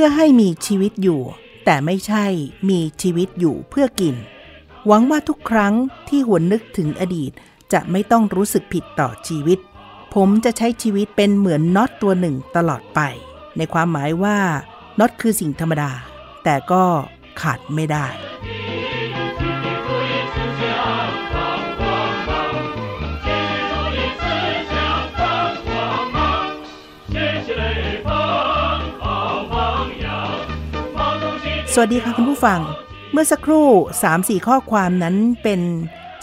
พื่อให้มีชีวิตอยู่ แต่ไม่ใช่มีชีวิตอยู่เพื่อกิน หวังว่าทุกครั้งที่หวนนึกถึงอดีตจะไม่ต้องรู้สึกผิดต่อชีวิต ผมจะใช้ชีวิตเป็นเหมือนน็อตตัวหนึ่งตลอดไป ในความหมายว่าน็อตคือสิ่งธรรมดา แต่ก็ขาดไม่ได้ วัสดีค่ะคุณผู้ฟัง เมื่อสักครู่ 3-4 ข้อความนั้นเป็น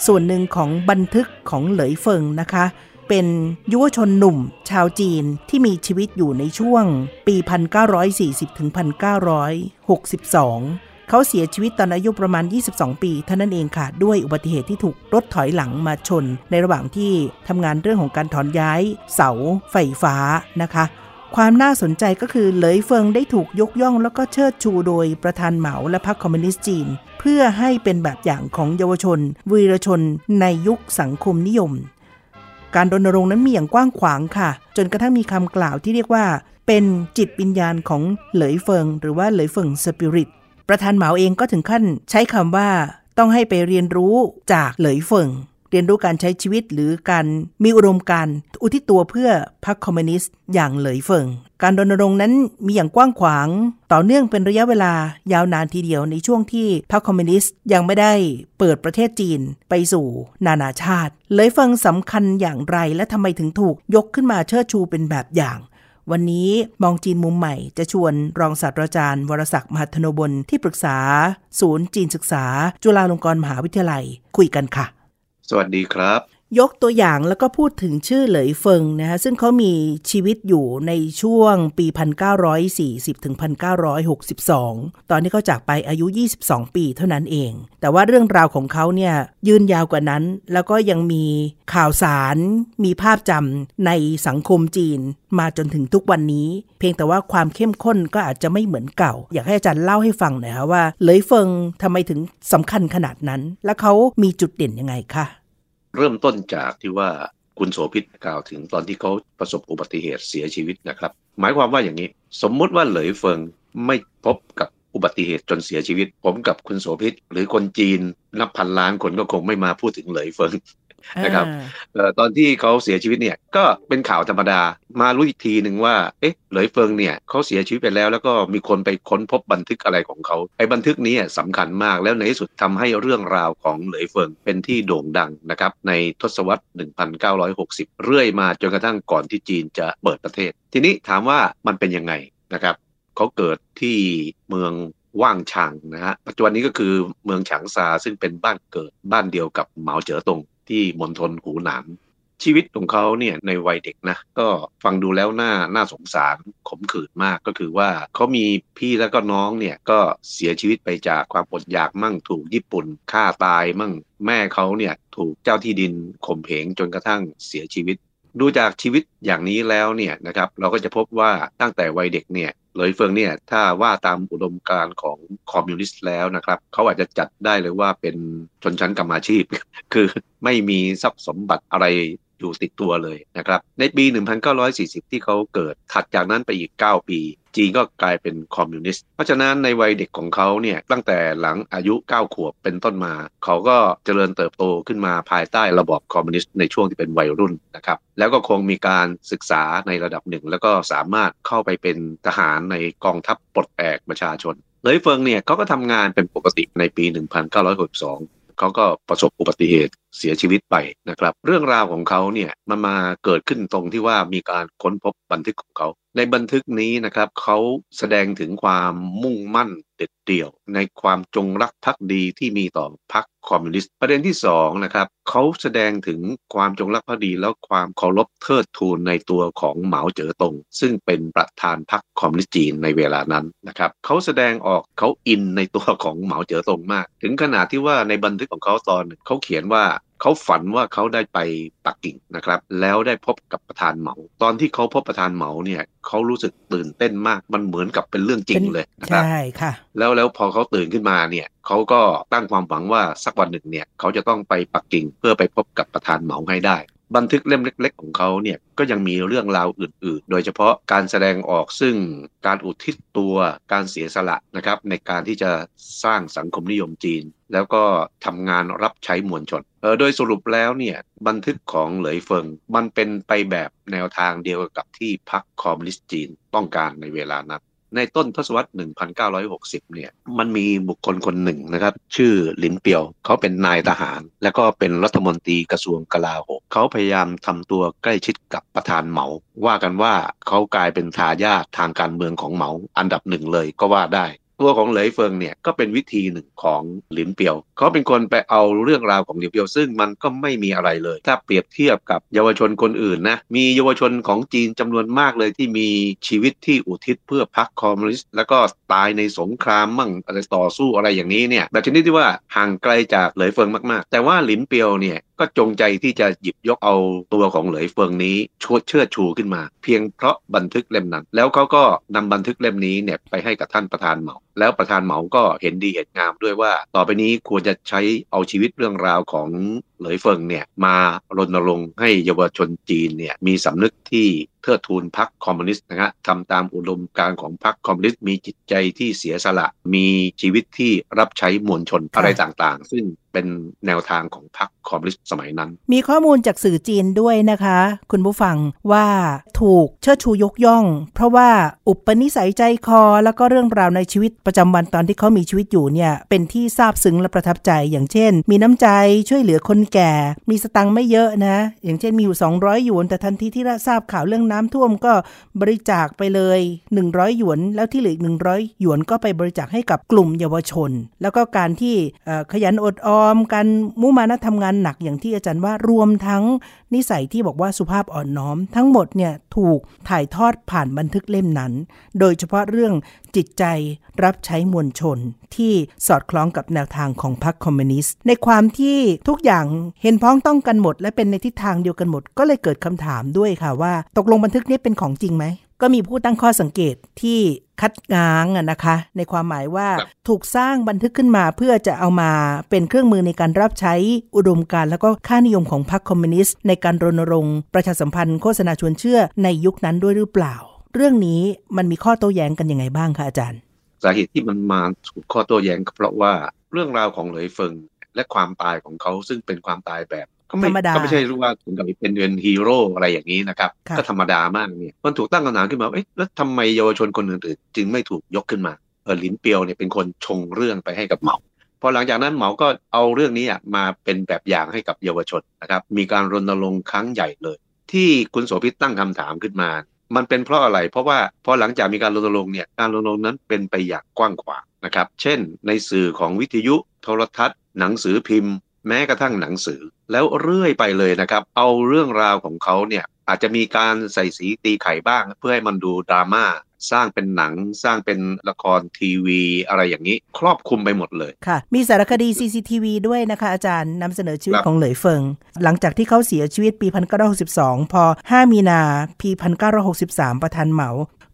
ส่วนหนึ่งของบันทึกของเหลยเฟิงนะคะ เป็นยุวชนหนุ่ม ชาวจีนที่มีชีวิตอยู่ในช่วง ปี 1940 ถึง 1962 เขาเสียชีวิตตอนอายุประมาณ 22 ปีเท่านั้นเองค่ะ ด้วยอุบัติเหตุที่ถูกรถถอยหลังมาชน ในระหว่างที่ทำงานเรื่องของการถอนย้ายเสาไฟฟ้านะคะ ความน่าสนใจก็คือเหลยเฟิงได้ถูกยกย่องแล้วก็เชิดชูโดยประธานเหมาและพรรคคอมมิวนิสต์จีน เพื่อให้เป็นแบบอย่างของเยาวชน วีรชนในยุคสังคมนิยม การรณรงค์นั้นมีอย่างกว้างขวางค่ะ จนกระทั่งมีคำกล่าวที่เรียกว่า เป็นจิตวิญญาณของเหลยเฟิง หรือว่าเหลยเฟิงสปิริตประธานเหมาเองก็ถึงขั้นใช้คำว่าต้องให้ไปเรียนรู้จากเหลยเฟิง เรียนรู้การใช้ชีวิตหรือการมีอุดมการณ์อุทิศตัวเพื่อพรรคคอมมิวนิสต์อย่างเหลยเฟิง การรณรงค์นั้นมีอย่างกว้างขวาง ต่อเนื่องเป็นระยะเวลายาวนานทีเดียวในช่วงที่พรรคคอมมิวนิสต์ยังไม่ได้เปิดประเทศจีนไปสู่นานาชาติเหลยเฟิงสำคัญอย่างไรและทำไมถึงถูกยกขึ้นมาเชิดชูเป็นแบบอย่างวันนี้มองจีนมุมใหม่จะชวนรองศาสตราจารย์ วรศักดิ์มหัทธโนบลที่ปรึกษา ศูนย์จีนศึกษา จุฬาลงกรณ์มหาวิทยาลัย คุยกันค่ะ สวัสดีครับ ยกตัวอย่างแล้วก็พูดถึงชื่อเหลยเฟิงนะฮะซึ่งเขามีชีวิตอยู่ในช่วงปี 1940 ถึง 1962 ตอนที่เขาจากไปอายุ 22 ปีเท่านั้นเอง แต่ว่าเรื่องราวของเขาเนี่ยยืนยาวกว่านั้น แล้วก็ยังมีข่าวสาร มีภาพจำในสังคมจีนมาจนถึงทุกวันนี้ เพียงแต่ว่าความเข้มข้นก็อาจจะไม่เหมือนเก่า อยากให้อาจารย์เล่าให้ฟังหน่อยคะว่าเหลยเฟิงทำไมถึงสำคัญขนาดนั้น และเขามีจุดเด่นยังไงคะ เริ่มต้นจากที่ว่าคุณโสภิตกล่าวถึงตอนที่เขาประสบอุบัติเหตุเสียชีวิตนะครับ หมายความว่าอย่างนี้ สมมุติว่าเหลยเฟิงไม่พบกับอุบัติเหตุจนเสียชีวิต ผมกับคุณโสภิตหรือคนจีนนับพันล้านคนก็คงไม่มาพูดถึงเหลยเฟิง นะครับตอนที่เขาเสียชีวิตเนี่ยก็เป็นข่าวธรรมดามารู้อีกทีหนึ่งว่าเอ๊ะเหลยเฟิงเนี่ยเขาเสียชีวิตไปแล้วแล้วก็มีคนไปค้นพบบันทึกอะไรของเขาไอ้บันทึกนี้สำคัญมากแล้วในที่สุดทำให้เรื่องราวของเหลยเฟิงเป็นที่โด่งดังนะครับในทศวรรษ 1960 เรื่อยมาจนกระทั่งก่อนที่จีนจะเปิดประเทศ ทีนี้ถามว่ามันเป็นยังไงนะครับเขาเกิดที่เมืองว่างชางนะฮะปัจจุบันนี้ก็คือเมืองฉางซาซึ่งเป็นบ้านเกิดบ้านเดียวกับเหมาเจ๋อตง ที่มณฑลหูหนานชีวิตของเขาเนี่ยในวัยเด็กนะก็ฟังดูแล้วน่าน่าสงสารขมขื่นมากก็คือว่าเขามีพี่แล้วก็น้องเนี่ยก็เสียชีวิตไปจากความอดอยากมั่งถูกญี่ปุ่นฆ่าตายมั่งแม่เขาเนี่ยถูกเจ้าที่ดินข่มเหงจนกระทั่งเสียชีวิต ดูจากชีวิตอย่างนี้แล้วเนี่ยนะครับเราก็จะพบว่าตั้งแต่วัยเด็กเนี่ย เหลยเฟิงเนี่ยถ้าว่าตามอุดมการณ์ของคอมมิวนิสต์แล้วนะครับเขาอาจจะจัดได้เลยว่าเป็นชนชั้นกรรมาชีพ คือไม่มีทรัพย์สมบัติอะไร อยู่ติดตัวเลยนะครับ ในปี 1940 ที่เขาเกิด ถัดจากนั้นไปอีก 9 ปี จีนก็กลายเป็นคอมมิวนิสต์ เพราะฉะนั้นในวัยเด็กของเขาเนี่ย ตั้งแต่หลังอายุ 9 ขวบเป็นต้นมา เขาก็เจริญเติบโตขึ้นมาภายใต้ระบอบคอมมิวนิสต์ในช่วงที่เป็นวัยรุ่นนะครับ แล้วก็คงมีการศึกษาในระดับหนึ่ง แล้วก็สามารถเข้าไปเป็นทหารในกองทัพปลดแอกประชาชน เลยเฟิงเนี่ยเขาก็ทำงานเป็นปกติในปี 1962เขาก็ประสบอุบัติเหตุ เสียชีวิตไปนะครับ เรื่องราวของเขาเนี่ยมันมาเกิดขึ้นตรงที่ว่ามีการค้นพบบันทึกของเขา ในบันทึกนี้นะครับเขาแสดงถึงความมุ่งมั่นเด็ดเดี่ยว ในความจงรักภักดีที่มีต่อพรรคคอมมิวนิสต์ประเด็นที่2นะครับเขาแสดงถึงความจงรักภักดีแล้วความเคารพเทิดทูนในตัวของเหมาเจ๋อตง ซึ่งเป็นประธานพรรคคอมมิวนิสต์จีนในเวลานั้นนะครับเขาแสดงออกเขาอินในตัวของเหมาเจ๋อตงมาก ถึงขนาดที่ว่าในบันทึกของเขาตอนเขาเขียนว่า เขาฝันว่าเขาได้ไปปักกิ่งนะครับ แล้วได้พบกับประธานเหมา ตอนที่เขาพบประธานเหมาเนี่ยเขารู้สึกตื่นเต้นมากมันเหมือนกับเป็นเรื่องจริงเลยนะครับใช่ค่ะ แล้วแล้วพอเขาตื่นขึ้นมาเนี่ยเขาก็ตั้งความหวังว่าสักวันหนึ่งเนี่ยเขาจะต้องไปปักกิ่งเพื่อไปพบกับประธานเหมาให้ได้บันทึกเล่มเล็ก ๆ ของเขาเนี่ยก็ยังมีเรื่องราวอื่น ๆ โดยเฉพาะการแสดงออกซึ่งการอุทิศตัวการเสียสละนะครับในการที่จะสร้างสังคมนิยมจีน แล้วก็ทำงานรับใช้มวลชน เออโดยสรุปแล้วเนี่ยบันทึกของเหลยเฟิง มันเป็นไปแบบแนวทางเดียวกับที่พรรคคอมมิวนิสต์จีนต้องการในเวลานั้น ในต้นทศวรรษ 1960 เนี่ยมันมีบุคคลคนหนึ่งนะครับ ชื่อหลินเปียว เขาเป็นนายทหาร แล้วก็เป็นรัฐมนตรีกระทรวงกลาโหมเขาพยายามทำตัวใกล้ชิดกับประธานเหมา ว่ากันว่าเขากลายเป็นทายาททางการเมืองของเหมา อันดับหนึ่งเลยก็ว่าได้ ตัวของเหลยเฟิงเนี่ยก็เป็นวิธีหนึ่งของหลินเปียว เขาเป็นคนไปเอาเรื่องราวของหลินเปียว ซึ่งมันก็ไม่มีอะไรเลย ถ้าเปรียบเทียบกับเยาวชนคนอื่นนะมีเยาวชนของจีนจำนวนมากเลยที่มีชีวิตที่อุทิศเพื่อพรรคคอมมิวนิสต์แล้วก็ตายในสงครามมั่งอะไรต่อสู้อะไรอย่างนี้เนี่ยแบบชนิดที่ว่าห่างไกลจากเหลยเฟิงมากๆ แต่ว่าหลินเปียวเนี่ยก็จงใจที่จะหยิบยกเอาตัวของเหลยเฟิงนี้ชดเชิดชูขึ้นมา เพียงเพราะบันทึกเล่มนั้น แล้วเขาก็นำบันทึกเล่มนี้เนี่ยไปให้กับท่านประธานเหมา แล้วประธานเหมาก็เห็นดีเห็นงามด้วยว่า ต่อไปนี้ควรจะใช้เอาชีวิตเรื่องราวของเหลยเฟิงเนี่ยมารณรงค์ให้เยาวชนจีนเนี่ยมีสำนึกที่เทิดทูนพรรคคอมมิวนิสต์นะฮะทำตามอุดมการณ์ของพรรคคอมมิวนิสต์มีจิตใจที่เสียสละ มีชีวิตที่รับใช้มวลชนอะไรต่างๆ ซึ่งเป็นแนวทางของพรรคคอมมิวนิสต์สมัยนั้น มีข้อมูลจากสื่อจีนด้วยนะคะ คุณผู้ฟังว่าถูกเชิดชูยกย่อง เพราะว่าอุปนิสัยใจคอแล้วก็เรื่องราวในชีวิตประจำวันตอนที่เขามีชีวิตอยู่เนี่ยเป็นที่ซาบซึ้งและประทับใจ อย่างเช่น มีน้ำใจช่วยเหลือคนแก่ มีสตังค์ไม่เยอะนะ อย่างเช่นมีอยู่ 200 หยวน แต่ทันทีที่ทราบข่าวเรื่องน้ำท่วมก็บริจาคไปเลย 100 หยวน แล้วที่เหลืออีก100 หยวนก็ไปบริจาคให้กับกลุ่มเยาวชน แล้วก็การที่ขยันอดออมการมุมานะทำงานหนักอย่างที่อาจารย์ว่ารวมทั้งนิสัยที่บอกว่าสุภาพอ่อนน้อม ทั้งหมดเนี่ยถูกถ่ายทอดผ่านบันทึกเล่มนั้น โดยเฉพาะเรื่อง จิตใจรับใช้มวลชนที่สอดคล้องกับแนวทางของพรรคคอมมิวนิสต์ ในความที่ทุกอย่างเห็นพ้องต้องกันหมด และเป็นในทิศทางเดียวกันหมด ก็เลยเกิดคำถามด้วยค่ะว่า ตกลงบันทึกนี้เป็นของจริงไหม ก็มีผู้ตั้งข้อสังเกตที่คัดง้างนะคะ ในความหมายว่าถูกสร้างบันทึกขึ้นมาเพื่อจะเอามาเป็นเครื่องมือในการรับใช้อุดมการแล้วก็ค่านิยมของพรรคคอมมิวนิสต์ในการรณรงค์ประชาสัมพันธ์โฆษณาชวนเชื่อในยุคนั้นด้วยหรือเปล่า เรื่องนี้มันมีข้อโต้แย้งกันยังไงบ้างคะอาจารย์ สาเหตุที่มันมาถูกข้อโต้แย้งก็เพราะว่าเรื่องราวของเหลยเฟิงและความตายของเขาซึ่งเป็นความตายแบบก็ไม่ก็ไม่ใช่รู้ว่าถึงกับเป็นเดือนฮีโร่อะไรอย่างนี้นะครับ ก็ธรรมดามากเนี่ยมันถูกตั้งคำถามขึ้นมาเอ๊ะแล้วทำไมเยาวชนคนอื่นๆ จึงไม่ถูกยกขึ้นมาเออลินเปียวเนี่ยเป็นคนชงเรื่องไปให้กับเหมาพอหลังจากนั้นเหมาก็เอาเรื่องนี้มาเป็นแบบอย่างให้กับเยาวชนนะครับ มีการรณรงค์ครั้งใหญ่เลย ที่คุณโสภิตตั้งคำถามขึ้นมา มันเป็นเพราะอะไร เพราะว่าพอหลังจากมีการรณรงค์เนี่ยการรณรงค์นั้นเป็นไปอย่างกว้างขวางนะครับ เช่น ในสื่อของวิทยุโทรทัศน์ หนังสือพิมพ์ แม้กระทั่งหนังสือ แล้วเรื่อยไปเลยนะครับ เอาเรื่องราวของเขาเนี่ยอาจจะมีการใส่สีตีไข่บ้าง เพื่อให้มันดูดราม่า สร้างเป็นหนังสร้างเป็นละครทีวีอะไรอย่างนี้ ครอบคลุมไปหมดเลยค่ะ มีสารคดี CCTV ด้วยนะคะ อาจารย์นำเสนอชีวิตของเหลยเฟิง หลังจากที่เขาเสียชีวิตปี 1962 พอ 5 มีนาปี 1963 ประธานเหมา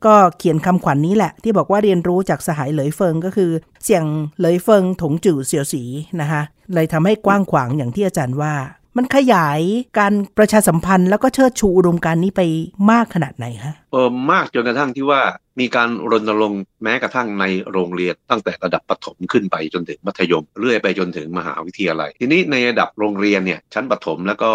ก็เขียนคำขวัญนนี้แหละ ที่บอกว่าเรียนรู้จากสหายเหลยเฟิงก็คือ เสียงเหลยเฟิงถงจื่อเสียวสีนะคะเลยทำให้กว้างขวางอย่างที่อาจารย์ว่า มันขยายการประชาสัมพันธ์แล้วก็เชิดชูอุดมการนี้ไปมากขนาดไหนฮะเออมากจนกระทั่งที่ว่ามีการรณรงค์แม้กระทั่งในโรงเรียนตั้งแต่ระดับประถมขึ้นไปจนถึงมัธยม เรื่อยไปจนถึงมหาวิทยาลัย ทีนี้ในระดับโรงเรียนเนี่ยชั้นประถมแล้วก็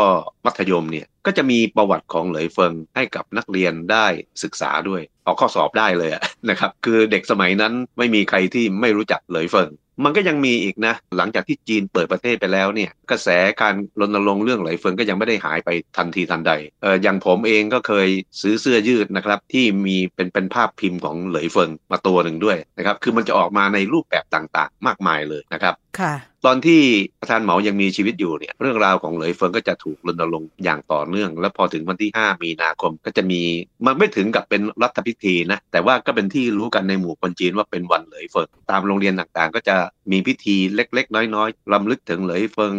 มัธยมเนี่ยก็จะมีประวัติของเหลยเฟิงให้กับนักเรียนได้ศึกษาด้วยออกข้อสอบได้เลยนะครับคือเด็กสมัยนั้นไม่มีใครที่ไม่รู้จักเหลยเฟิง มันก็ยังมีอีกนะ หลังจากที่จีนเปิดประเทศไปแล้วเนี่ย กระแสการรณรงค์เรื่องไหลเฟิงก็ยังไม่ได้หายไปทันทีทันใดเอออย่างผมเองก็เคยซื้อเสื้อยืดนะครับที่มีเป็นเป็นภาพพิมพ์ของเหลยเฟิงมาตัวหนึ่งด้วยนะครับคือมันจะออกมาในรูปแบบต่างๆ มากมายเลยนะครับค่ะตอนที่ประธานเหมายังมีชีวิตอยู่เนี่ยเรื่องราวของเหลยเฟิงก็จะถูกรณรงค์อย่างต่อเนื่อง แล้วพอถึงวันที่ 5 มีนาคมก็จะมีมันไม่ถึงกับเป็นรัฐพิธีนะแต่ว่าก็เป็นที่รู้กันในหมู่คนจีนว่าเป็นวันเหลยเฟิงตามโรงเรียนต่างๆ ก็จะมีพิธีเล็กๆ น้อยๆลำลึกถึงเหลยเฟิง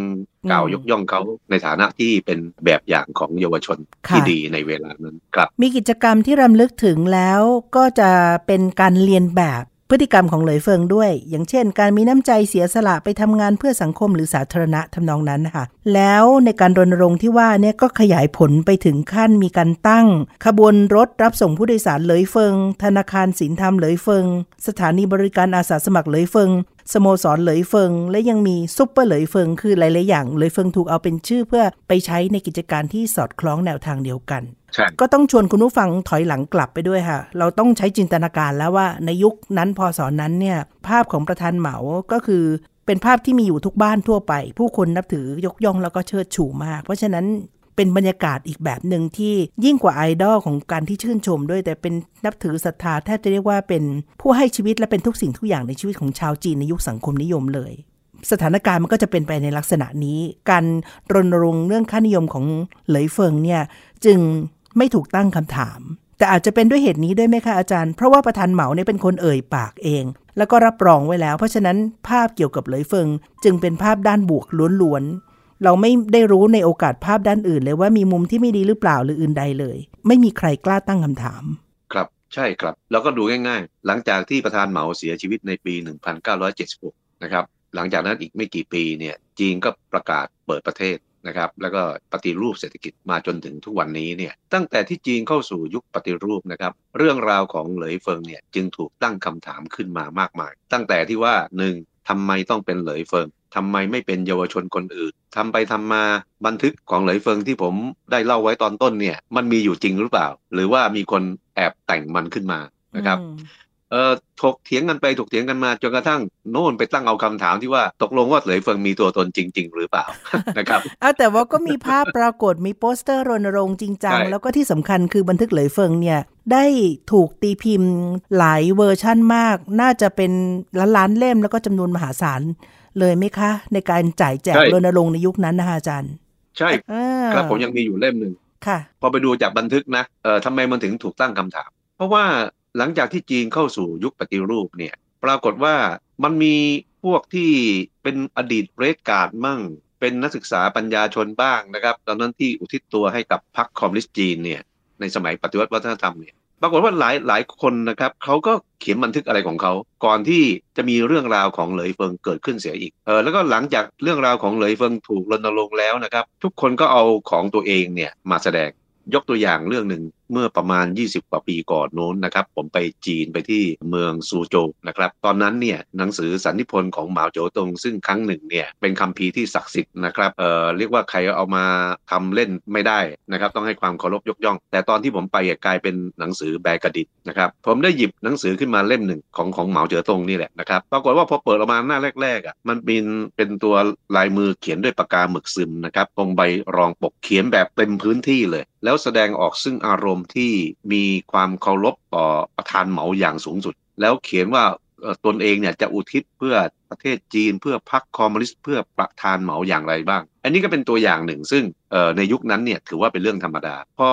กล่าวยกย่องเขาในฐานะที่เป็นแบบอย่างของเยาวชนที่ค่ะดีในเวลานั้นครับ มีกิจกรรมที่รำลึกถึงแล้วก็จะเป็นการเลียนแบบ พฤติกรรมของเหลยเฟิงด้วย อย่างเช่น การมีน้ำใจเสียสละไปทำงานเพื่อสังคมหรือสาธารณะทำนองนั้นนะคะแล้วในการรณรงค์ที่ว่าเนี่ยก็ขยายผลไปถึงขั้นมีการตั้ง ขบวนรถรับส่งผู้โดยสารเหลยเฟิง ธนาคารศีลธรรมเหลยเฟิง สถานีบริการอาสาสมัครเหลยเฟิง สโมสรเหลยเฟิง และยังมีซุปเปอร์เหลยเฟิง คือหลาย ๆ อย่างเหลยเฟิงถูกเอาเป็นชื่อเพื่อไปใช้ในกิจการที่สอดคล้องแนวทางเดียวกันใช่ก็ต้องชวนคุณผู้ฟังถอยหลังกลับไปด้วยค่ะ เราต้องใช้จินตนาการแล้วว่าในยุคนั้นพศนั้นเนี่ยภาพของประธานเหมาก็คือเป็นภาพที่มีอยู่ทุกบ้านทั่วไป ผู้คนนับถือยกย่องแล้วก็เชิดชูมาก เพราะฉะนั้น เป็นบรรยากาศอีกแบบหนึ่งที่ยิ่งกว่าไอดอลของการที่ชื่นชมด้วย แต่เป็นนับถือศรัทธาแทบจะเรียกว่าเป็นผู้ให้ชีวิตและเป็นทุกสิ่งทุกอย่างในชีวิตของชาวจีนในยุคสังคมนิยมเลยสถานการณ์มันก็จะเป็นไปในลักษณะนี้ การรณรงค์เรื่องค่านิยมของเหลยเฟิงเนี่ยจึงไม่ถูกตั้งคำถาม แต่อาจจะเป็นด้วยเหตุนี้ด้วยไหมคะอาจารย์ เพราะว่าประธานเหมาเนี่ยเป็นคนเอ่ยปากเอง แล้วก็รับรองไว้แล้ว เพราะฉะนั้นภาพเกี่ยวกับเหลยเฟิง จึงเป็นภาพด้านบวกล้วน เราไม่ได้รู้ในโอกาสภาพด้านอื่นเลยว่ามีมุมที่ไม่ดีหรือเปล่าหรืออื่นใดเลย ไม่มีใครกล้าตั้งคำถาม ครับใช่ครับ แล้วก็ดูง่ายๆ หลังจากที่ประธานเหมาเสียชีวิตในปี 1976 นะครับ หลังจากนั้นอีกไม่กี่ปีเนี่ยจีนก็ประกาศเปิดประเทศนะครับแล้วก็ปฏิรูปเศรษฐกิจมาจนถึงทุกวันนี้เนี่ยตั้งแต่ที่จีนเข้าสู่ยุคปฏิรูปนะครับเรื่องราวของเหลยเฟิงเนี่ยจึงถูกตั้งคำถามขึ้นมามากมาย ตั้งแต่ที่ว่าหนึ่งทำไมต้องเป็นเหลยเฟิง ทำไมไม่เป็นเยาวชนคนอื่นทำไปทำมาบันทึกของเหลยเฟิงที่ผมได้เล่าไว้ตอนต้นเนี่ย มันมีอยู่จริงหรือเปล่า หรือว่ามีคนแอบแต่งมันขึ้นมานะครับเออถกเถียงกันไปถกเถียงกันมาจนกระทั่งโน่นไปตั้งเอาคำถามที่ว่าตกลงว่าเหลยเฟิงมีตัวตนจริง ๆ หรือเปล่านะครับเอ๊ะ แต่ว่าก็มีภาพปรากฏมีโปสเตอร์รณรงค์จริงจังใช่แล้วก็ที่สำคัญคือบันทึกเหลยเฟิงเนี่ยได้ถูกตีพิมพ์หลายเวอร์ชั่นมาก น่าจะเป็นล้านล้านๆเล่มแล้วก็จำนวนมหาศาล เลยไหมคะ ในการจ่ายแจกรณรงค์ในยุคนั้นนะคะอาจารย์ ใช่อ่าครับผมยังมีอยู่เล่มหนึ่งค่ะพอไปดูจากบันทึกนะเออทำไมมันถึงถูกตั้งคำถาม เพราะว่าหลังจากที่จีนเข้าสู่ยุคปฏิรูปเนี่ย ปรากฏว่ามันมีพวกที่เป็นอดีตเรดการ์ดมั่ง เป็นนักศึกษาปัญญาชนบ้างนะครับ ตอนนั้นที่อุทิศตัวให้กับพรรคคอมมิวนิสต์จีนเนี่ยในสมัยปฏิวัติวัฒนธรรมเนี่ย ปรากฏว่าหลายหลายคนนะครับเขาก็เขียนบันทึกอะไรของเขาก่อนที่จะมีเรื่องราวของเหลยเฟิงเกิดขึ้นเสียอีกเออแล้วก็หลังจากเรื่องราวของเหลยเฟิงถูกรณรงค์แล้วนะครับ ทุกคนก็เอาของตัวเองเนี่ยมาแสดงยกตัวอย่างเรื่องหนึ่ง เมื่อประมาณ 20 กว่าปีก่อนโน้นนะครับ ผมไปจีนไปที่เมืองซูโจวนะครับ ตอนนั้นเนี่ยหนังสือสันนิพนธ์ของเหมาโจตง ซึ่งครั้งหนึ่งเนี่ยเป็นคัมภีร์ที่ศักดิ์สิทธิ์นะครับเอ่อเรียกว่าใครเอามาทำเล่นไม่ได้นะครับต้องให้ความเคารพยกย่อง แต่ตอนที่ผมไปกลายเป็นหนังสือแบกระดิษนะครับผมได้หยิบหนังสือขึ้นมาเล่มหนึ่งของของเหมาเจ๋อตงนี่แหละนะครับปรากฏว่าพอเปิดออกมาหน้าแรกๆอะมันเป็นเป็นตัวลายมือเขียนด้วยปากกาหมึกซึมนะครับตรงใบรองปกเขียนแบบเต็มพื้นที่เลย แล้วแสดงออกซึ่งอารมณ์ที่มีความเคารพต่อประธานเหมาอย่างสูงสุด แล้วเขียนว่าตนเองเนี่ยจะอุทิศเพื่อประเทศจีนเพื่อพรรคคอมมิวนิสต์เพื่อประธานเหมาอย่างไรบ้าง อันนี้ก็เป็นตัวอย่างหนึ่ง ซึ่งในยุคนั้นเนี่ยถือว่าเป็นเรื่องธรรมดา พอ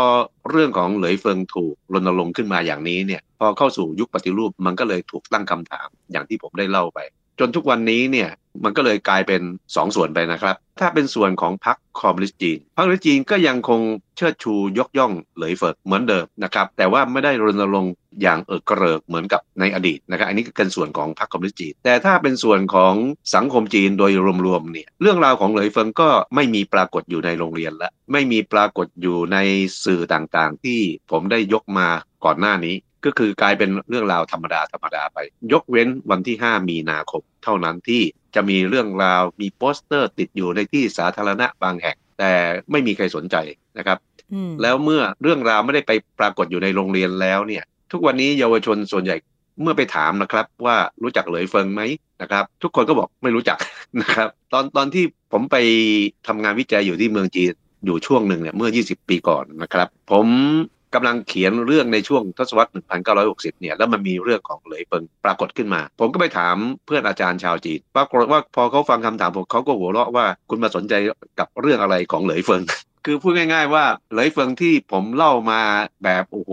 เรื่องของเหลยเฟิงถูกรณรงค์ขึ้นมาอย่างนี้เนี่ยพอเข้าสู่ยุคปฏิรูปมันก็เลยถูกตั้งคำถามอย่างที่ผมได้เล่าไป จนทุกวันนี้เนี่ยมันก็เลยกลายเป็น2ส่วนไปนะครับ ถ้าเป็นส่วนของพรรคคอมมิวนิสต์จีนพรรคคอมมิวนิสต์จีนก็ยังคงเชิดชูยกย่องเหลยเฟิงเหมือนเดิมนะครับแต่ว่าไม่ได้รณรงค์อย่างเอิกกระเริกเหมือนกับในอดีตนะครับอันนี้ก็เป็นส่วนของพรรคคอมมิวนิสต์จีนแต่ถ้าเป็นส่วนของสังคมจีนโดยรวมๆเนี่ยเรื่องราวของเหลยเฟิงก็ไม่มีปรากฏอยู่ในโรงเรียนละไม่มีปรากฏอยู่ในสื่อต่างๆ ที่ผมได้ยกมาก่อนหน้านี้ ก็คือกลายเป็นเรื่องราวธรรมดาธรรมดาไป ยกเว้นวันที่ 5 มีนาคม เท่านั้นที่จะมีเรื่องราวมีโปสเตอร์ติดอยู่ในที่สาธารณะบางแห่ง แต่ไม่มีใครสนใจนะครับอืมแล้วเมื่อเรื่องราวไม่ได้ไปปรากฏอยู่ในโรงเรียนแล้วเนี่ย ทุกวันนี้เยาวชนส่วนใหญ่เมื่อไปถามนะครับว่ารู้จักเหลยเฟิงไหมนะครับ ทุกคนก็บอกไม่รู้จักนะครับ ตอนตอนที่ผมไปทำงานวิจัยอยู่ที่เมืองจีนอยู่ช่วงหนึ่งเนี่ยเมื่อ 20 ปีก่อนนะครับ ผม กำลังเขียนเรื่องในช่วงทศวรรษ 1960 เนี่ย แล้วมันมีเรื่องของเหลยเฟิงปรากฏขึ้นมา ผมก็ไปถามเพื่อนอาจารย์ชาวจีน ปรากฏว่าพอเขาฟังคำถามผมเขาก็หัวเราะว่าคุณมาสนใจกับเรื่องอะไรของเหลยเฟิง คือพูดง่าย ๆ ว่าเหลยเฟิงที่ผมเล่ามาแบบโอ้โห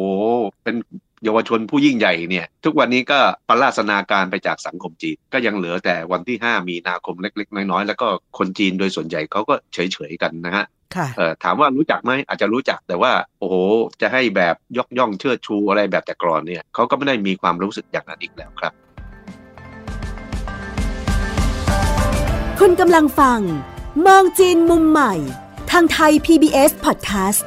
เป็นเยาวชนผู้ยิ่งใหญ่เนี่ย ทุกวันนี้ก็ปราศนาการไปจากสังคมจีน ก็ยังเหลือแต่วันที่ 5 มีนาคมเล็ก ๆ น้อยๆ แล้วก็คนจีนโดยส่วนใหญ่เขาก็เฉย ๆ กันนะฮะ ถามว่ารู้จักไหมอาจจะรู้จักแต่ว่า โอ้โห จะให้แบบยกย่องเชิดชูอะไรแบบแต่ก่อนเนี่ยเขาก็ไม่ได้มีความรู้สึกอย่างนั้นอีกแล้วครับ คุณกำลังฟัง มองจีนมุมใหม่ ทางไทย PBS Podcast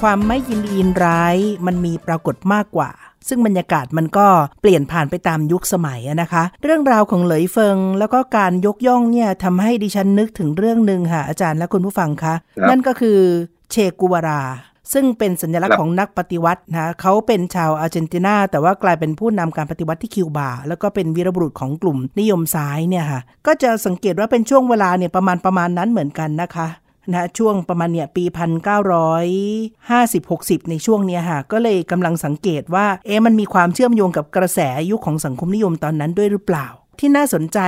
ความไม่ยินดียินร้ายมันมีปรากฏมากกว่า ซึ่งบรรยากาศมันก็เปลี่ยนผ่านไปตามยุคสมัยอะนะคะ เรื่องราวของเหลยเฟิง แล้วก็การยกย่องเนี่ยทำให้ดิฉันนึกถึงเรื่องหนึ่งค่ะอาจารย์และคุณผู้ฟังคะครับนั่นก็คือเชกูวาราซึ่งเป็นสัญลักษครัณ์บของนักปฏิวัตินะเขาเป็นชาวอาร์เจนตินา แต่ว่ากลายเป็นผู้นำการปฏิวัติที่คิวบา แล้วก็เป็นวีรบุรุษของกลุ่มนิยมซ้ายเนี่ยค่ะ ก็จะสังเกตว่าเป็นช่วงเวลาเนี่ยประมาณประมาณนั้นเหมือนกันนะคะ นะช่วงประมาณเนี่ยปี 1950-60 ในช่วงเนี้ยค่ะ ก็เลยกำลังสังเกตว่า เอ๊ะมันมีความเชื่อมโยงกับกระแสยุคของสังคมนิยมตอนนั้นด้วยหรือเปล่าที่น่าสนใจ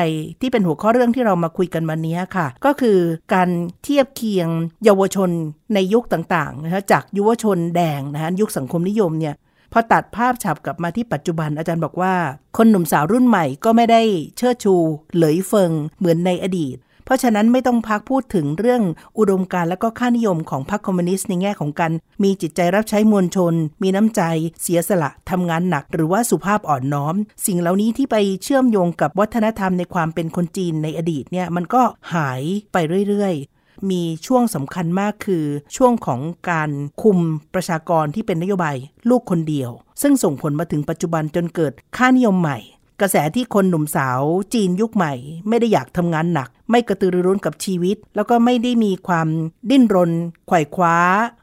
ที่เป็นหัวข้อเรื่องที่เรามาคุยกันวันนี้ค่ะ ก็คือการเทียบเคียงเยาวชนในยุคต่างๆนะคะจากยุวชนแดงนะคะยุคสังคมนิยมเนี่ยพอตัดภาพฉับกลับมาที่ปัจจุบันอาจารย์บอกว่า คนหนุ่มสาวรุ่นใหม่ก็ไม่ได้เชิดชู เหลยเฟิงเหมือนในอดีต เพราะฉะนั้นไม่ต้องพักพูดถึงเรื่องอุดมการณ์และก็ค่านิยมของพรรคคอมมิวนิสต์ในแง่ของการมีจิตใจรับใช้มวลชน มีน้ำใจ เสียสละทำงานหนัก หรือว่าสุภาพอ่อนน้อม สิ่งเหล่านี้ที่ไปเชื่อมโยงกับวัฒนธรรมในความเป็นคนจีนในอดีตเนี่ยมันก็หายไปเรื่อยๆมีช่วงสำคัญมากคือ ช่วงของการคุมประชากรที่เป็นนโยบาย ลูกคนเดียว ซึ่งส่งผลมาถึงปัจจุบันจนเกิดค่านิยมใหม่ กระแสที่คนหนุ่มสาวจีนยุคใหม่ ไม่ได้อยากทำงานหนัก ไม่กระตือรือร้นกับชีวิต แล้วก็ไม่ได้มีความดิ้นรนไขว่คว้า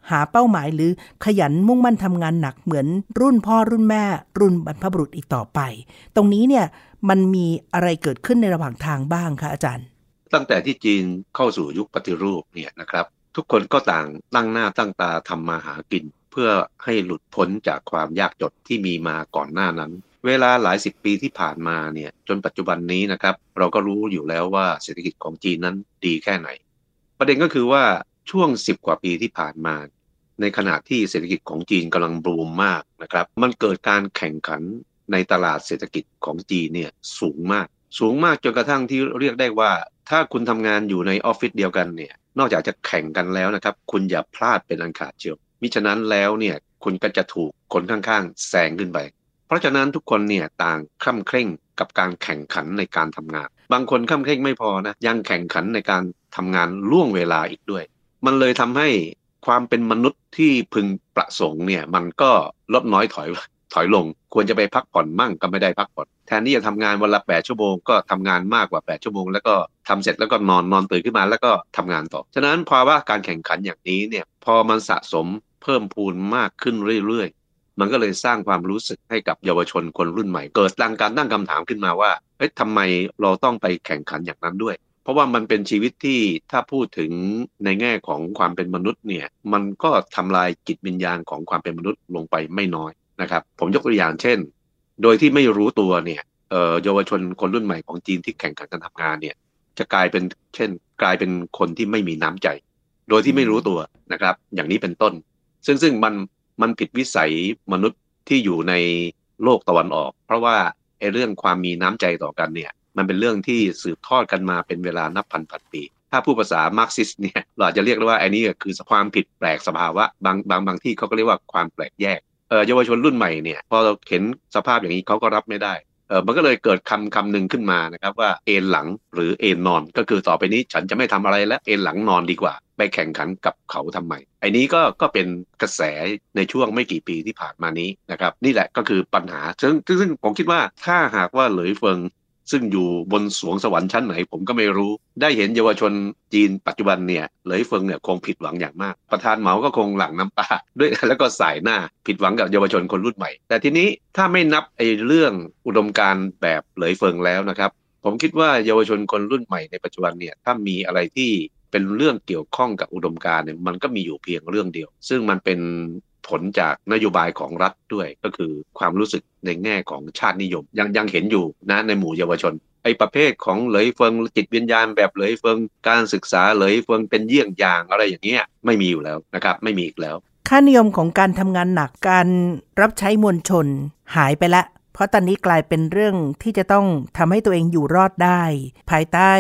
หาเป้าหมายหรือขยันมุ่งมั่นทำงานหนักเหมือนรุ่นพ่อรุ่นแม่ รุ่นบรรพบุรุษอีกต่อไป ตรงนี้เนี่ยมันมีอะไรเกิดขึ้นในระหว่างทางบ้างคะอาจารย์ ตั้งแต่ที่จีนเข้าสู่ยุคปฏิรูปเนี่ยนะครับทุกคนก็ต่างตั้งหน้าตั้งตาทำมาหากิน เพื่อให้หลุดพ้นจากความยากจนที่มีมาก่อนหน้านั้น เวลาหลายสิบปีที่ผ่านมาเนี่ยจนปัจจุบันนี้นะครับ เราก็รู้อยู่แล้วว่าเศรษฐกิจของจีนนั้นดีแค่ไหน ประเด็นก็คือว่าช่วง10กว่าปีที่ผ่านมา ในขณะที่เศรษฐกิจของจีนกำลังบูมมากนะครับ มันเกิดการแข่งขันในตลาดเศรษฐกิจของจีนเนี่ยสูงมาก สูงมากจนกระทั่งที่เรียกได้ว่า ถ้าคุณทำงานอยู่ในออฟฟิศเดียวกันเนี่ยนอกจากจะแข่งกันแล้วนะครับ คุณอย่าพลาดเป็นอันขาดเชียวมิฉะนั้นแล้วเนี่ยคุณก็จะถูกคนข้างๆแซงขึ้นไป เพราะฉะนั้นทุกคนเนี่ยต่างคร่ำเคร่งกับการแข่งขันในการทำงาน บางคนคร่ำเคร่งไม่พอนะยังแข่งขันในการทำงานล่วงเวลาอีกด้วย มันเลยทำให้ความเป็นมนุษย์ที่พึงประสงค์เนี่ยมันก็ลดน้อยถอยถอยลง ควรจะไปพักผ่อนมั่งก็ไม่ได้พักผ่อนแทนที่จะทำงานวันละแปดชั่วโมงก็ทำงานมากกว่าแปดชั่วโมง แล้วก็ทำเสร็จแล้วก็นอนนอนตื่นขึ้นมาแล้วก็ทำงานต่อ ฉะนั้นภาวะการแข่งขันอย่างนี้เนี่ยพอมันสะสมเพิ่มพูนมากขึ้นเรื่อยๆ มันก็เลยสร้างความรู้สึกให้กับเยาวชนคนรุ่นใหม่ เกิดตั้งการตั้งคำถามขึ้นมาว่าเฮ้ยทำไมเราต้องไปแข่งขันอย่างนั้นด้วย เพราะว่ามันเป็นชีวิตที่ถ้าพูดถึงในแง่ของความเป็นมนุษย์เนี่ยมันก็ทำลายจิตวิญญาณของความเป็นมนุษย์ลงไปไม่น้อยนะครับ ผมยกตัวอย่างเช่น โดยที่ไม่รู้ตัวเนี่ยเอ่อเยาวชนคนรุ่นใหม่ของจีนที่แข่งขันกันทำงานเนี่ยจะกลายเป็นเช่น กลายเป็นคนที่ไม่มีน้ำใจ โดยที่ไม่รู้ตัวนะครับ อย่างนี้เป็นต้น ซึ่งซึ่งมัน มันผิดวิสัยมนุษย์ที่อยู่ในโลกตะวันออก เพราะว่าไอ้เรื่องความมีน้ำใจต่อกันเนี่ย มันเป็นเรื่องที่สืบทอดกันมาเป็นเวลานับพันพันปี ถ้าผู้ภาษามาร์กซิสเนี่ยเราอาจจะเรียกได้ว่าไอ้นี่คือความผิดแปลกสภาวะบางบางบางที่เขาก็เรียกว่าความแปลกแยกเยาวชนรุ่นใหม่เนี่ยพอเราเห็นสภาพอย่างนี้เขาก็รับไม่ได้เออมันก็เลยเกิดคำคำหนึ่งขึ้นมานะครับว่าเอนหลังหรือเอนนอน ก็คือต่อไปนี้ฉันจะไม่ทำอะไรแล้วเอนหลังนอนดีกว่า ไปแข่งขันกับเขาทำไมไอ้นี้ก็ก็เป็นกระแสในช่วงไม่กี่ปีที่ผ่านมานี้นะครับ นี่แหละก็คือปัญหาซึ่งซึ่งผมคิดว่าถ้าหากว่าเหลยเฟิงซึ่งอยู่บนสวงสวรรค์ชั้นไหนผมก็ไม่รู้ ได้เห็นเยาวชนจีนปัจจุบันเนี่ยเหลยเฟิงเนี่ยคงผิดหวังอย่างมาก ประธานเหมาก็คงหลั่งน้ำตาด้วยแล้วก็สายหน้าผิดหวังกับเยาวชนคนรุ่นใหม่ แต่ทีนี้ถ้าไม่นับไอ้เรื่องอุดมการณ์แบบเหลยเฟิงแล้วนะครับ ผมคิดว่าเยาวชนคนรุ่นใหม่ในปัจจุบันเนี่ยถ้ามีอะไรที่เป็นเรื่องเกี่ยวข้องกับอุดมการณ์เนี่ยมันก็มีอยู่เพียงเรื่องเดียว ซึ่งมันเป็นผลจากนโยบายของรัฐด้วยก็คือความรู้สึกในแง่ของชาตินิยม ยังยังเห็นอยู่นะในหมู่เยาวชนไอ้ประเภทของเหลยเฟิงจิตวิญญาณแบบเหลยเฟิงการศึกษาเหลยเฟิงเป็นเยี่ยงอย่างอะไรอย่างเงี้ยไม่มีอยู่แล้วนะครับไม่มีอีกแล้ว ค่านิยมของการทำงานหนักการรับใช้มวลชนหายไปละ เพราะตอนนี้กลายเป็นเรื่องที่จะต้องทำให้ตัวเองอยู่รอดได้ ภายใต้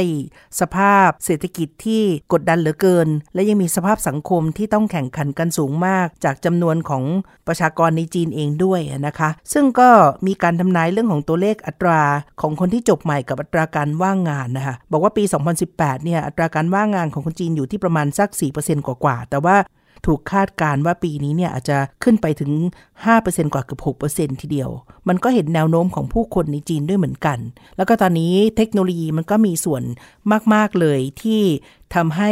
สภาพเศรษฐกิจที่กดดันเหลือเกิน และยังมีสภาพสังคมที่ต้องแข่งขันกันสูงมาก จากจำนวนของประชากรในจีนเองด้วยนะคะ ซึ่งก็มีการทำนายเรื่องของตัวเลขอัตราของคนที่จบใหม่กับอัตราการว่างงานนะคะบอกว่าปี 2018 เนี่ยอัตราการว่างงานของคนจีนอยู่ที่ประมาณสัก 4%กว่าๆแต่ว่า ถูกคาดการว่าปีนี้เนี่ยอาจจะขึ้นไปถึง 5%กว่าเกือบ6%ทีเดียว มันก็เห็นแนวโน้มของผู้คนในจีนด้วยเหมือนกัน แล้วก็ตอนนี้เทคโนโลยีมันก็มีส่วนมาก ๆ เลยที่ทำให้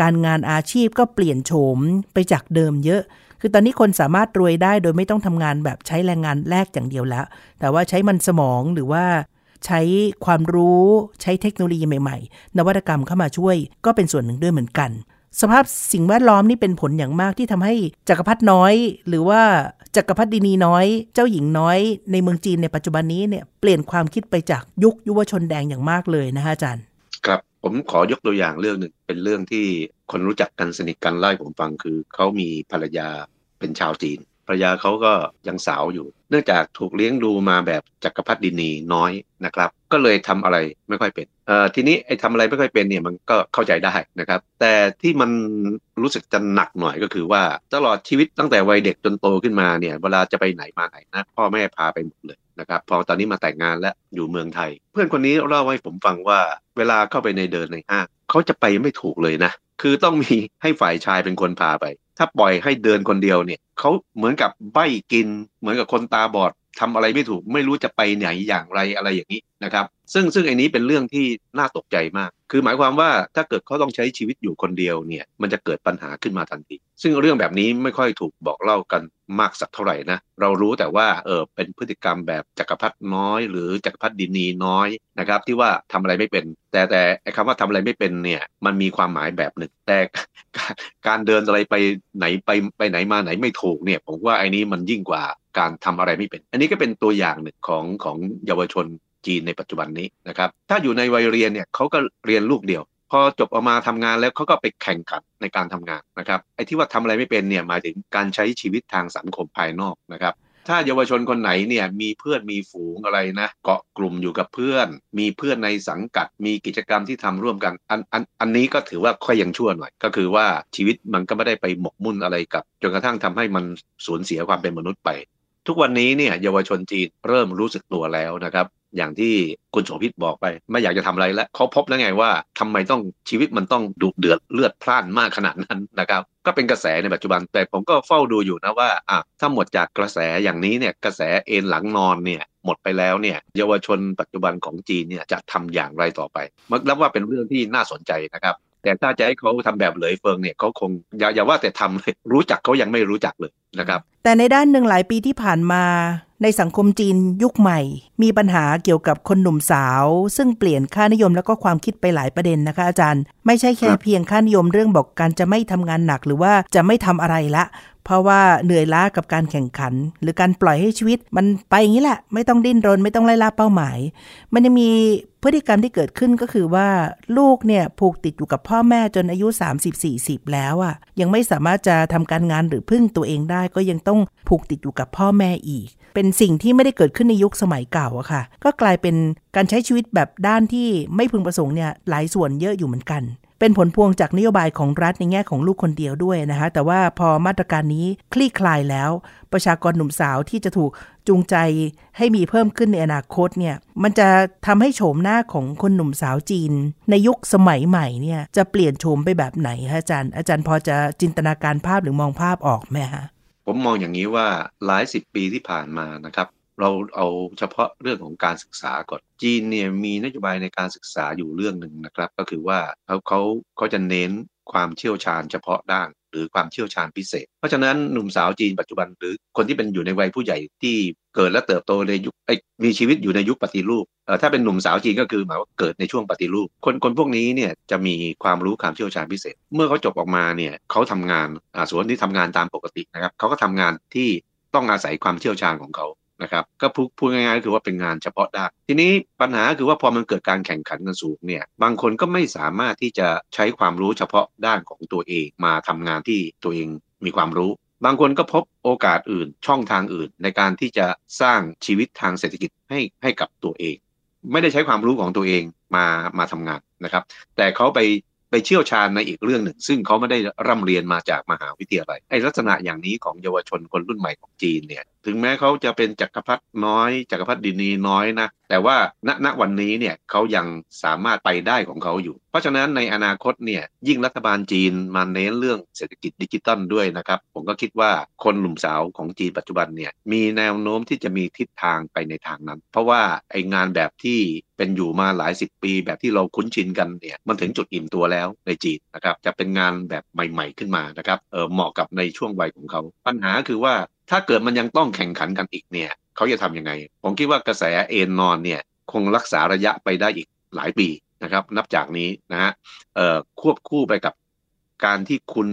การงานอาชีพก็เปลี่ยนโฉมไปจากเดิมเยอะ คือตอนนี้คนสามารถรวยได้โดยไม่ต้องทำงานแบบใช้แรงงานแลกอย่างเดียวแล้ว แต่ว่าใช้มันสมองหรือว่าใช้ความรู้ใช้เทคโนโลยีใหม่ ๆ นวัตกรรมเข้ามาช่วยก็เป็นส่วนหนึ่งด้วยเหมือนกัน สภาพสิ่งแวดล้อมนี่เป็นผลอย่างมากที่ทำให้จักรพรรดิน้อย หรือว่าจักรพรรดินีน้อย เจ้าหญิงน้อยในเมืองจีนในปัจจุบันนี้เนี่ยเปลี่ยนความคิดไปจากยุคยุวชนแดงอย่างมากเลยนะฮะอาจารย์ ครับผมขอยกตัวอย่างเรื่องหนึ่งเป็นเรื่องที่คนรู้จักกันสนิทกันเล่าให้ผมฟังคือเขามีภรรยาเป็นชาวจีนภรรยาเขาก็ยังสาวอยู่ เนื่องจากถูกเลี้ยงดูมาแบบจักรพรรดินีน้อยนะครับ ก็เลยทำอะไรไม่ค่อยเป็น ทีนี้ไอ้ทำอะไรไม่ค่อยเป็นเนี่ยมันก็เข้าใจได้นะครับ แต่ที่มันรู้สึกจะหนักหน่อยก็คือว่า ตลอดชีวิตตั้งแต่วัยเด็กจนโตขึ้นมาเนี่ยเวลาจะไปไหนมาไหนนะพ่อแม่พาไปหมดเลยนะครับพอตอนนี้มาแต่งงานและอยู่เมืองไทย เพื่อนคนนี้เล่าให้ผมฟังว่า เวลาเข้าไปในเดินในห้างเขาจะไปไม่ถูกเลยนะ คือต้องมีให้ฝ่ายชายเป็นคนพาไป ถ้าปล่อยให้เดินคนเดียวเนี่ยเขาเหมือนกับใบกิน เหมือนกับคนตาบอดทำอะไรไม่ถูก ไม่รู้จะไปไหนอย่างไรอะไรอย่างนี้นะครับ ซึ่งซึ่งไอ้นี้เป็นเรื่องที่น่าตกใจมาก คือหมายความว่าถ้าเกิดเขาต้องใช้ชีวิตอยู่คนเดียวเนี่ย มันจะเกิดปัญหาขึ้นมาทันที ซึ่งเรื่องแบบนี้ไม่ค่อยถูกบอกเล่ากันมากสักเท่าไหร่นะ เรารู้แต่ว่าเออเป็นพฤติกรรมแบบจักรพรรดิน้อย หรือจักรพรรดินีน้อยนะครับที่ว่าทำอะไรไม่เป็น แต่แต่ไอ้คำว่าทำอะไรไม่เป็นเนี่ยมันมีความหมายแบบหนึ่ง แต่การเดินอะไรไปไหนไปไปไหนมาไหนไม่ถูกเนี่ยผมว่าไอ้นี้มันยิ่งกว่าการทำอะไรไม่เป็น อันนี้ก็เป็นตัวอย่างหนึ่งของของเยาวชน จีนในปัจจุบันนี้นะครับ ถ้าอยู่ในวัยเรียนเนี่ยเขาก็เรียนลูกเดียว พอจบออกมาทำงานแล้วเขาก็ไปแข่งขันในการทำงานนะครับไอ้ที่ว่าทำอะไรไม่เป็นเนี่ยหมายถึงการใช้ชีวิตทางสังคมภายนอกนะครับถ้าเยาวชนคนไหนเนี่ยมีเพื่อนมีฝูงอะไรนะ เกาะกลุ่มอยู่กับเพื่อน มีเพื่อนในสังกัด มีกิจกรรมที่ทำร่วมกัน อันอันอันนี้ก็ถือว่าค่อยยังชั่วหน่อย ก็คือว่าชีวิตมันก็ไม่ได้ไปหมกมุ่นอะไรกับ จนกระทั่งทำให้มันสูญเสียความเป็นมนุษย์ไป ทุกวันนี้เนี่ยเยาวชนจีนเริ่มรู้สึกตัวแล้วนะครับอย่างที่คุณโสภิตบอกไป ไม่อยากจะทำอะไรแล้วเขาพบแล้วไงว่าทำไมต้องชีวิตมันต้องดุเดือดเลือดพล่านมากขนาดนั้นนะครับ ก็เป็นกระแสในปัจจุบันแต่ผมก็เฝ้าดูอยู่นะว่าอะถ้าหมดจากกระแสอย่างนี้เนี่ยกระแสเอ็นหลังนอนเนี่ยหมดไปแล้วเนี่ยเยาวชนปัจจุบันของจีนเนี่ยจะทำอย่างไรต่อไปมันนับว่าเป็นเรื่องที่น่าสนใจนะครับ แต่ถ้าจะให้เขาทำแบบเหลยเฟิงเนี่ยเขาคงอย่าอย่าว่าแต่ทำเลยรู้จักเขายังไม่รู้จักเลยนะครับ แต่ในด้านหนึ่งหลายปีที่ผ่านมา ในสังคมจีนยุคใหม่ มีปัญหาเกี่ยวกับคนหนุ่มสาว ซึ่งเปลี่ยนค่านิยมแล้วก็ความคิดไปหลายประเด็นนะคะ อาจารย์ ไม่ใช่แค่เพียงค่านิยมเรื่องบอกการจะไม่ทำงานหนักหรือว่าจะไม่ทำอะไรละ เพราะว่าเหนื่อยล้ากับการแข่งขัน หรือการปล่อยให้ชีวิต มันไปอย่างนี้แหละ ไม่ต้องดิ้นรน ไม่ต้องไล่ล่าเป้าหมาย มันจะมีพฤติกรรมที่เกิดขึ้นก็คือว่าลูกเนี่ยผูกติดอยู่กับพ่อแม่จนอายุ 30-40 แล้วอะ่ะ ยังไม่สามารถจะทำการงานหรือพึ่งตัวเองได้ ก็ยังต้องผูกติดอยู่กับพ่อแม่อีก เป็นสิ่งที่ไม่ได้เกิดขึ้นในยุคสมัยเก่าอะค่ะ ก็กลายเป็นการใช้ชีวิตแบบด้านที่ไม่พึงประสงค์เนี่ยหลายส่วนเยอะอยู่เหมือนกัน เป็นผลพวงจากนโยบายของรัฐในแง่ของลูกคนเดียวด้วยนะคะแต่ว่าพอมาตรการนี้คลี่คลายแล้ว ประชากรหนุ่มสาวที่จะถูกจูงใจให้มีเพิ่มขึ้นในอนาคตเนี่ยมันจะทำให้โฉมหน้าของคนหนุ่มสาวจีน ในยุคสมัยใหม่เนี่ยจะเปลี่ยนโฉมไปแบบไหนคะอาจารย์ อาจารย์พอจะจินตนาการภาพหรือมองภาพออกไหมคะผมมองอย่างนี้ว่าหลายสิบปีที่ผ่านมานะครับ เราเอาเฉพาะเรื่องของการศึกษาก่อนจีนเนี่ยมีนโยบายในการศึกษาอยู่เรื่องหนึ่งนะครับ ก็คือว่าเขาเขาเขาจะเน้นความเชี่ยวชาญเฉพาะด้านหรือความเชี่ยวชาญพิเศษ เพราะฉะนั้นหนุ่มสาวจีนปัจจุบันหรือคนที่เป็นอยู่ในวัยผู้ใหญ่ที่เกิดและเติบโตในยุคมีชีวิตอยู่ในยุคปฏิรูปเอ่อถ้าเป็นหนุ่มสาวจีนก็คือหมายว่าเกิดในช่วงปฏิรูป คนคนพวกนี้เนี่ยจะมีความรู้ความเชี่ยวชาญพิเศษ เมื่อเขาจบออกมาเนี่ยเขาทำงานอ่าส่วนที่ทำงานตามปกตินะครับเขาก็ทำงานที่ต้องอาศัยความเชี่ยวชาญของเขา นะครับก็พูดง่ายๆก็คือว่าเป็นงานเฉพาะด้านทีนี้ปัญหาคือว่าพอมันเกิดการแข่งขันกันสูงเนี่ยบางคนก็ไม่สามารถที่จะใช้ความรู้เฉพาะด้านของตัวเองมาทำงานที่ตัวเองมีความรู้ บางคนก็พบโอกาสอื่นช่องทางอื่น ในการที่จะสร้างชีวิตทางเศรษฐกิจให้ให้กับตัวเอง ไม่ได้ใช้ความรู้ของตัวเองมามาทำงานนะครับ แต่เขาไปไปเชี่ยวชาญในอีกเรื่องหนึ่ง ซึ่งเขาไม่ได้ร่ำเรียนมาจากมหาวิทยาลัยไอ้ลักษณะอย่างนี้ของเยาวชนคนรุ่นใหม่ของจีนเนี่ย ถึงแม้เขาจะเป็นจักรพรรดิน้อยจักรพรรดินีน้อยนะแต่ว่าณณวันนี้เนี่ยเขายังสามารถไปได้ของเขาอยู่ เพราะฉะนั้นในอนาคตเนี่ยยิ่งรัฐบาลจีนมาเน้นเรื่องเศรษฐกิจดิจิตัลด้วยนะครับ ผมก็คิดว่าคนหนุ่มสาวของจีนปัจจุบันเนี่ยมีแนวโน้มที่จะมีทิศทางไปในทางนั้น เพราะว่าไองานแบบที่เป็นอยู่มาหลายสิบปีแบบที่เราคุ้นชินกันเนี่ยมันถึงจุดอิ่มตัวแล้วในจีนนะครับจะเป็นงานแบบใหม่ ๆขึ้นมานะครับเออเหมาะกับในช่วงวัยของเขา ปัญหาคือว่า ถ้าเกิดมันยังต้องแข่งขันกันอีกเนี่ยเขาจะทำยังไง ผมคิดว่ากระแสเอ็นนอนเนี่ยคงรักษาระยะไปได้อีกหลายปีนะครับ นับจากนี้นะฮะเอ่อควบคู่ไปกับการที่คุณ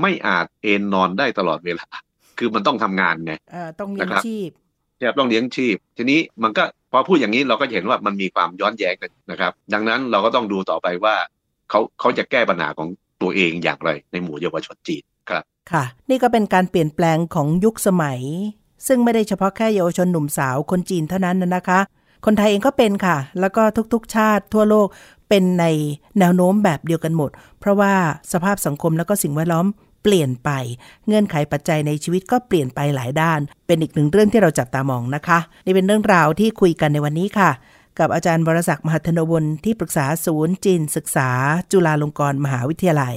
ไม่อาจเอนนอนได้ตลอดเวลา คือมันต้องทำงานไงเอ่อต้องเลี้ยงนะครับชีพครับต้องเลี้ยงชีพ ทีนี้มันก็พอพูดอย่างนี้เราก็จะเห็นว่ามันมีความย้อนแย้งกันนะครับ ดังนั้นเราก็ต้องดูต่อไปว่าเขาเขาจะแก้ปัญหาของตัวเองอย่างไรในหมู่เยาวชนจีน ค่ะ นี่ก็เป็นการเปลี่ยนแปลงของยุคสมัย ซึ่งไม่ได้เฉพาะแค่เยาวชนหนุ่มสาวคนจีนเท่านั้นนะคะ คนไทยเองก็เป็นค่ะ แล้วก็ทุกๆ ชาติทั่วโลกเป็นในแนวโน้มแบบเดียวกันหมด เพราะว่าสภาพสังคมแล้วก็สิ่งแวดล้อมเปลี่ยนไป เงื่อนไขปัจจัยในชีวิตก็เปลี่ยนไปหลายด้าน เป็นอีกหนึ่งเรื่องที่เราจับตามองนะคะ นี่เป็นเรื่องราวที่คุยกันในวันนี้ค่ะ กับอาจารย์บรศักดิ์มหัทนวลที่ปรึกษาศูนย์จีนศึกษา จุฬาลงกรณ์มหาวิทยาลัย